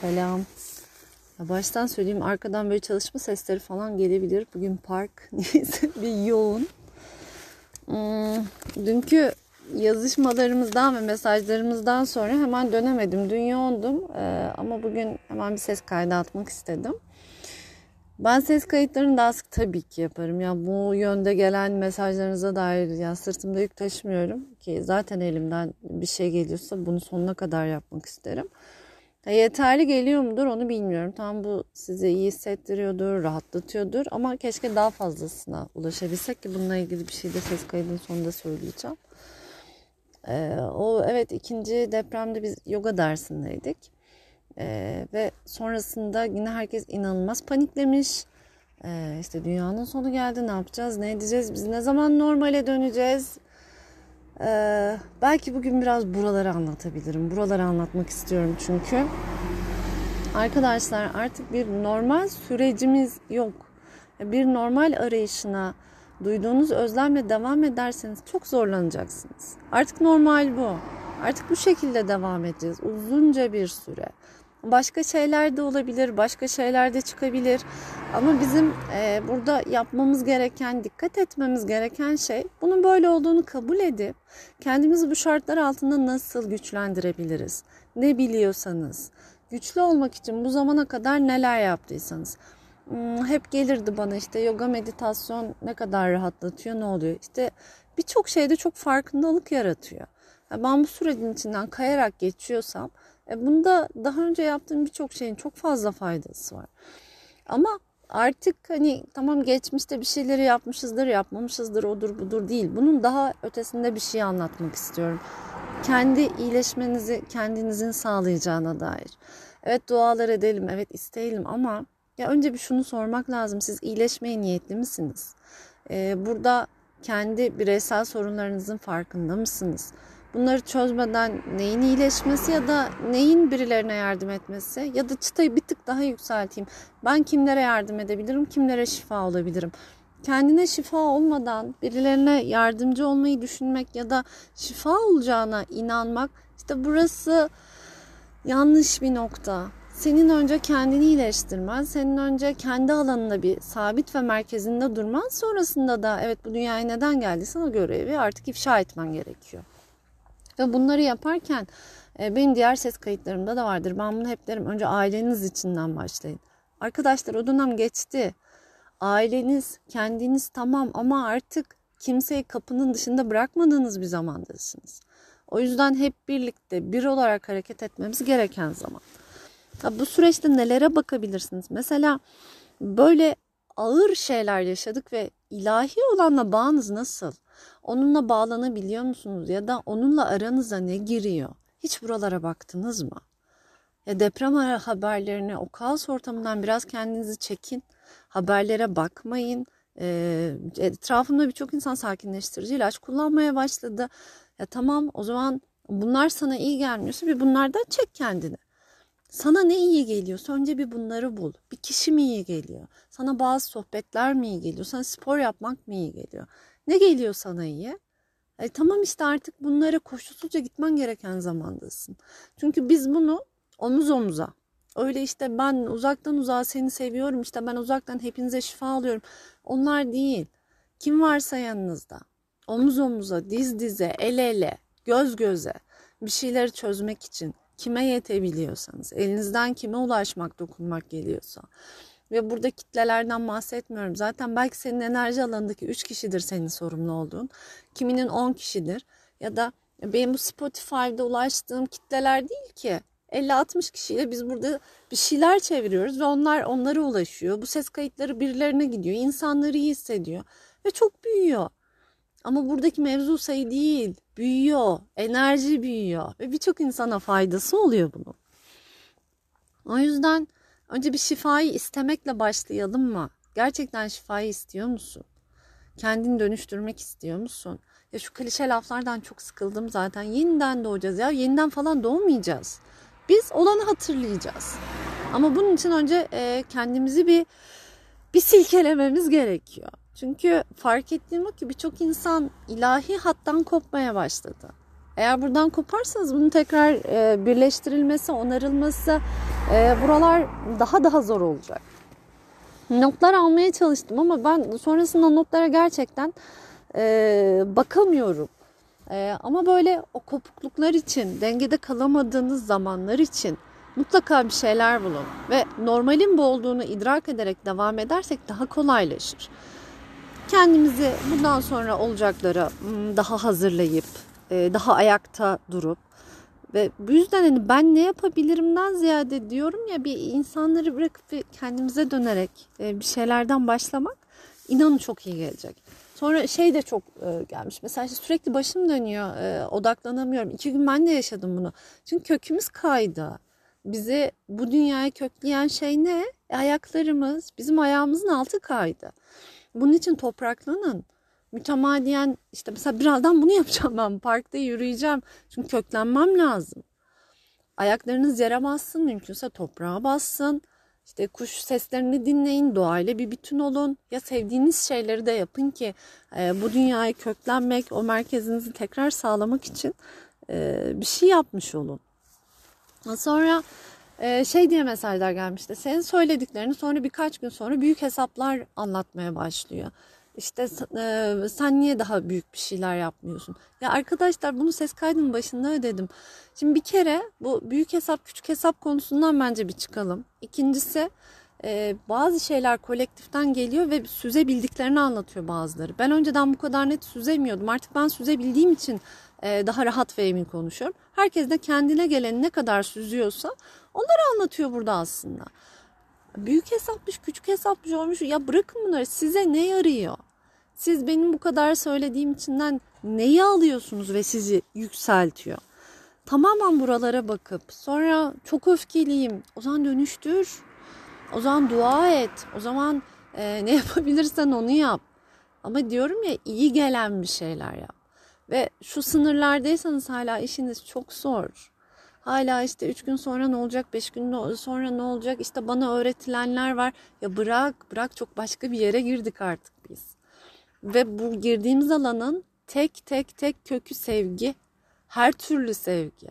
Selam. Ya baştan söyleyeyim arkadan böyle çalışma sesleri falan gelebilir. Bugün park neyse bir yoğun. Hmm, dünkü yazışmalarımızdan ve mesajlarımızdan sonra hemen dönemedim. Dün yoğundum ee, ama bugün hemen bir ses kaydı atmak istedim. Ben ses kayıtlarını daha sık tabii ki yaparım. Ya bu yönde gelen mesajlarınıza dair ya sırtımda yük taşımıyorum ki zaten elimden bir şey geliyorsa bunu sonuna kadar yapmak isterim. Ya yeterli geliyor mudur onu bilmiyorum. Tam bu size iyi hissettiriyordur, rahatlatıyordur ama keşke daha fazlasına ulaşabilsek ki bununla ilgili bir şey de ses kaydının sonunda söyleyeceğim. Ee, o evet ikinci depremde biz yoga dersindeydik. Ee, ve sonrasında yine herkes inanılmaz paniklemiş. Ee, işte dünyanın sonu geldi ne yapacağız ne edeceğiz biz ne zaman normale döneceğiz. Ee, belki bugün biraz buraları anlatabilirim. Buraları anlatmak istiyorum çünkü. Arkadaşlar artık bir normal sürecimiz yok. Bir normal arayışına duyduğunuz özlemle devam ederseniz çok zorlanacaksınız. Artık normal bu. Artık bu şekilde devam edeceğiz uzunca bir süre. Başka şeyler de olabilir, başka şeyler de çıkabilir. Ama bizim e, burada yapmamız gereken, dikkat etmemiz gereken şey bunun böyle olduğunu kabul edip kendimizi bu şartlar altında nasıl güçlendirebiliriz? Ne biliyorsanız, güçlü olmak için bu zamana kadar neler yaptıysanız. Hmm, hep gelirdi bana işte yoga meditasyon ne kadar rahatlatıyor, ne oluyor? İşte birçok şeyde çok farkındalık yaratıyor. Ben bu sürecin içinden kayarak geçiyorsam bunda daha önce yaptığım birçok şeyin çok fazla faydası var. Ama artık hani tamam geçmişte bir şeyleri yapmışızdır, yapmamışızdır, odur budur değil. Bunun daha ötesinde bir şey anlatmak istiyorum. Kendi iyileşmenizi kendinizin sağlayacağına dair. Evet dualar edelim, evet isteyelim ama ya önce bir şunu sormak lazım. Siz iyileşmeye niyetli misiniz? Ee, burada kendi bireysel sorunlarınızın farkında mısınız? Bunları çözmeden neyin iyileşmesi ya da neyin birilerine yardım etmesi ya da çıtayı bir tık daha yükselteyim. Ben kimlere yardım edebilirim, kimlere şifa olabilirim? Kendine şifa olmadan birilerine yardımcı olmayı düşünmek ya da şifa olacağına inanmak işte burası yanlış bir nokta. Senin önce kendini iyileştirmen, senin önce kendi alanında bir sabit ve merkezinde durman, sonrasında da evet bu dünyaya neden geldiysen o görevi artık ifşa etmen gerekiyor. Ve bunları yaparken e, benim diğer ses kayıtlarımda da vardır. Ben bunu hep derim. Önce aileniz içinden başlayın. Arkadaşlar o dönem geçti. Aileniz, kendiniz tamam ama artık kimseyi kapının dışında bırakmadığınız bir zamandasınız. O yüzden hep birlikte bir olarak hareket etmemiz gereken zaman. Ya bu süreçte nelere bakabilirsiniz? Mesela böyle ağır şeyler yaşadık ve ilahi olanla bağınız nasıl? Onunla bağlanabiliyor musunuz ya da onunla aranıza ne giriyor? Hiç buralara baktınız mı? Ya deprem haberlerine, o kaos ortamından biraz kendinizi çekin. Haberlere bakmayın. E, etrafımda birçok insan sakinleştirici ilaç kullanmaya başladı. Ya tamam o zaman bunlar sana iyi gelmiyorsa bir bunlardan çek kendini. Sana ne iyi geliyorsa önce bir bunları bul. Bir kişi mi iyi geliyor? Sana bazı sohbetler mi iyi geliyor? Sana spor yapmak mı iyi geliyor? Ne geliyor sana iyi? E, tamam işte artık bunlara koşulsuzca gitmen gereken zamandasın. Çünkü biz bunu omuz omuza öyle işte ben uzaktan uzağa seni seviyorum işte ben uzaktan hepinize şifa alıyorum. Onlar değil. Kim varsa yanınızda omuz omuza, diz dize, el ele, göz göze bir şeyleri çözmek için kime yetebiliyorsanız, elinizden kime ulaşmak, dokunmak geliyorsa ve burada kitlelerden bahsetmiyorum. Zaten belki senin enerji alanındaki 3 kişidir senin sorumlu olduğun. Kiminin 10 kişidir. Ya da benim bu Spotify'da ulaştığım kitleler değil ki. 50-60 kişiyle biz burada bir şeyler çeviriyoruz ve onlar onlara ulaşıyor. Bu ses kayıtları birilerine gidiyor. İnsanları iyi hissediyor ve çok büyüyor. Ama buradaki mevzu sayı değil. Büyüyor. Enerji büyüyor. Ve birçok insana faydası oluyor bunun. O yüzden Önce bir şifayı istemekle başlayalım mı? Gerçekten şifayı istiyor musun? Kendini dönüştürmek istiyor musun? Ya şu klişe laflardan çok sıkıldım zaten. Yeniden doğacağız ya. Yeniden falan doğmayacağız. Biz olanı hatırlayacağız. Ama bunun için önce kendimizi bir bir silkelememiz gerekiyor. Çünkü fark ettiğim o ki birçok insan ilahi hattan kopmaya başladı. Eğer buradan koparsanız bunun tekrar e, birleştirilmesi, onarılması e, buralar daha daha zor olacak. Notlar almaya çalıştım ama ben sonrasında notlara gerçekten e, bakamıyorum. E, ama böyle o kopukluklar için, dengede kalamadığınız zamanlar için mutlaka bir şeyler bulun. Ve normalin bu olduğunu idrak ederek devam edersek daha kolaylaşır. Kendimizi bundan sonra olacaklara daha hazırlayıp, e, daha ayakta durup ve bu yüzden hani ben ne yapabilirimden ziyade diyorum ya bir insanları bırakıp bir kendimize dönerek e, bir şeylerden başlamak inanın çok iyi gelecek. Sonra şey de çok e, gelmiş. Mesela işte sürekli başım dönüyor. Odaklanamıyorum. İki gün ben de yaşadım bunu. Çünkü kökümüz kaydı. Bizi bu dünyaya kökleyen şey ne? Ayaklarımız, bizim ayağımızın altı kaydı. Bunun için topraklanın. Mütemadiyen işte mesela birazdan bunu yapacağım ben. Parkta yürüyeceğim. Çünkü köklenmem lazım. Ayaklarınız yere bassın. Mümkünse toprağa bassın. İşte kuş seslerini dinleyin, doğayla bir bütün olun. Ya sevdiğiniz şeyleri de yapın ki e, bu dünyaya köklenmek, o merkezinizi tekrar sağlamak için e, bir şey yapmış olun. Sonra e, şey diye mesajlar gelmişti. Senin söylediklerini sonra birkaç gün sonra büyük hesaplar anlatmaya başlıyor. İşte e, sen niye daha büyük bir şeyler yapmıyorsun? Ya arkadaşlar bunu ses kaydının başında ödedim. Şimdi bir kere bu büyük hesap küçük hesap konusundan bence bir çıkalım. İkincisi e, bazı şeyler kolektiften geliyor ve süzebildiklerini anlatıyor bazıları. Ben önceden bu kadar net süzemiyordum. Artık ben süzebildiğim için e, daha rahat ve emin konuşuyorum. Herkes de kendine gelen ne kadar süzüyorsa onları anlatıyor burada aslında. Büyük hesapmış, küçük hesapmış olmuş. Ya bırakın bunları. Size ne yarıyor? Siz benim bu kadar söylediğim içinden neyi alıyorsunuz ve sizi yükseltiyor? Tamamen buralara bakıp sonra çok öfkeliyim. O zaman dönüştür. O zaman dua et. O zaman e, ne yapabilirsen onu yap. Ama diyorum ya iyi gelen bir şeyler yap. Ve şu sınırlardaysanız hala işiniz çok zor. Hala işte üç gün sonra ne olacak, beş gün sonra ne olacak, işte bana öğretilenler var. Ya bırak, bırak çok başka bir yere girdik artık biz. Ve bu girdiğimiz alanın tek tek tek kökü sevgi. Her türlü sevgi.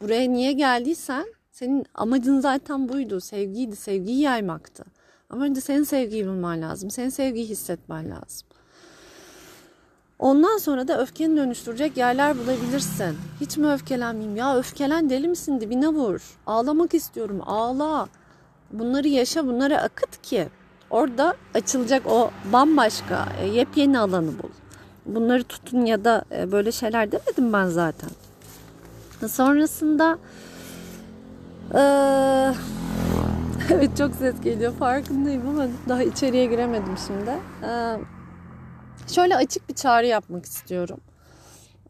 Buraya niye geldiysen senin amacın zaten buydu. Sevgiydi, sevgiyi yaymaktı. Ama önce senin sevgiyi bulman lazım. Senin sevgiyi hissetmen lazım. Ondan sonra da öfkeni dönüştürecek yerler bulabilirsin. Hiç mi öfkelenmeyeyim? Ya öfkelen deli misin? Dibine vur. Ağlamak istiyorum. Ağla. Bunları yaşa, bunları akıt ki orada açılacak o bambaşka e, yepyeni alanı bul. Bunları tutun ya da e, böyle şeyler demedim ben zaten. Sonrasında ee, evet çok ses geliyor farkındayım ama daha içeriye giremedim şimdi. Ee, Şöyle açık bir çağrı yapmak istiyorum.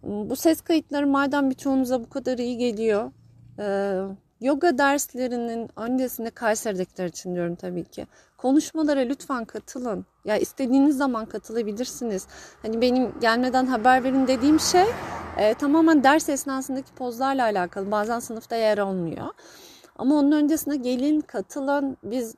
Bu ses kayıtları madem birçoğunuza bu kadar iyi geliyor. E, yoga derslerinin öncesinde Kayseri'dekiler için diyorum tabii ki. Konuşmalara lütfen katılın. Ya istediğiniz zaman katılabilirsiniz. Hani benim gelmeden haber verin dediğim şey e, tamamen ders esnasındaki pozlarla alakalı. Bazen sınıfta yer olmuyor. Ama onun öncesinde gelin, katılın. Biz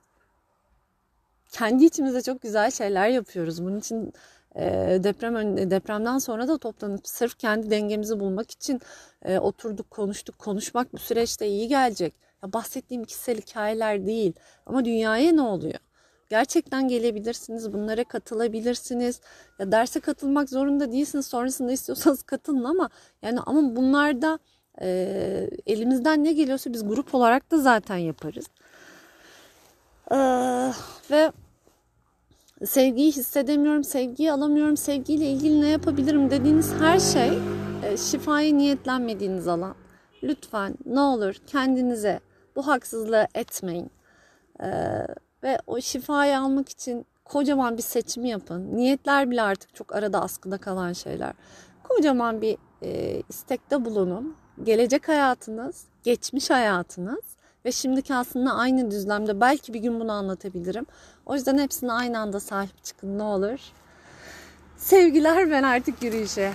kendi içimizde çok güzel şeyler yapıyoruz. Bunun için ee, deprem depremden sonra da toplanıp sırf kendi dengemizi bulmak için e, oturduk konuştuk konuşmak bu süreçte iyi gelecek ya bahsettiğim kişisel hikayeler değil ama dünyaya ne oluyor gerçekten gelebilirsiniz bunlara katılabilirsiniz ya derse katılmak zorunda değilsiniz sonrasında istiyorsanız katılın ama yani ama bunlarda e, elimizden ne geliyorsa biz grup olarak da zaten yaparız ee, ve sevgiyi hissedemiyorum, sevgiyi alamıyorum, sevgiyle ilgili ne yapabilirim dediğiniz her şey e, şifaya niyetlenmediğiniz alan. Lütfen ne olur kendinize bu haksızlığı etmeyin. Ee, ve o şifayı almak için kocaman bir seçim yapın. Niyetler bile artık çok arada askıda kalan şeyler. Kocaman bir e, istekte bulunun. Gelecek hayatınız, geçmiş hayatınız ve şimdiki aslında aynı düzlemde. Belki bir gün bunu anlatabilirim. O yüzden hepsine aynı anda sahip çıkın ne olur. Sevgiler ben artık yürüyüşe.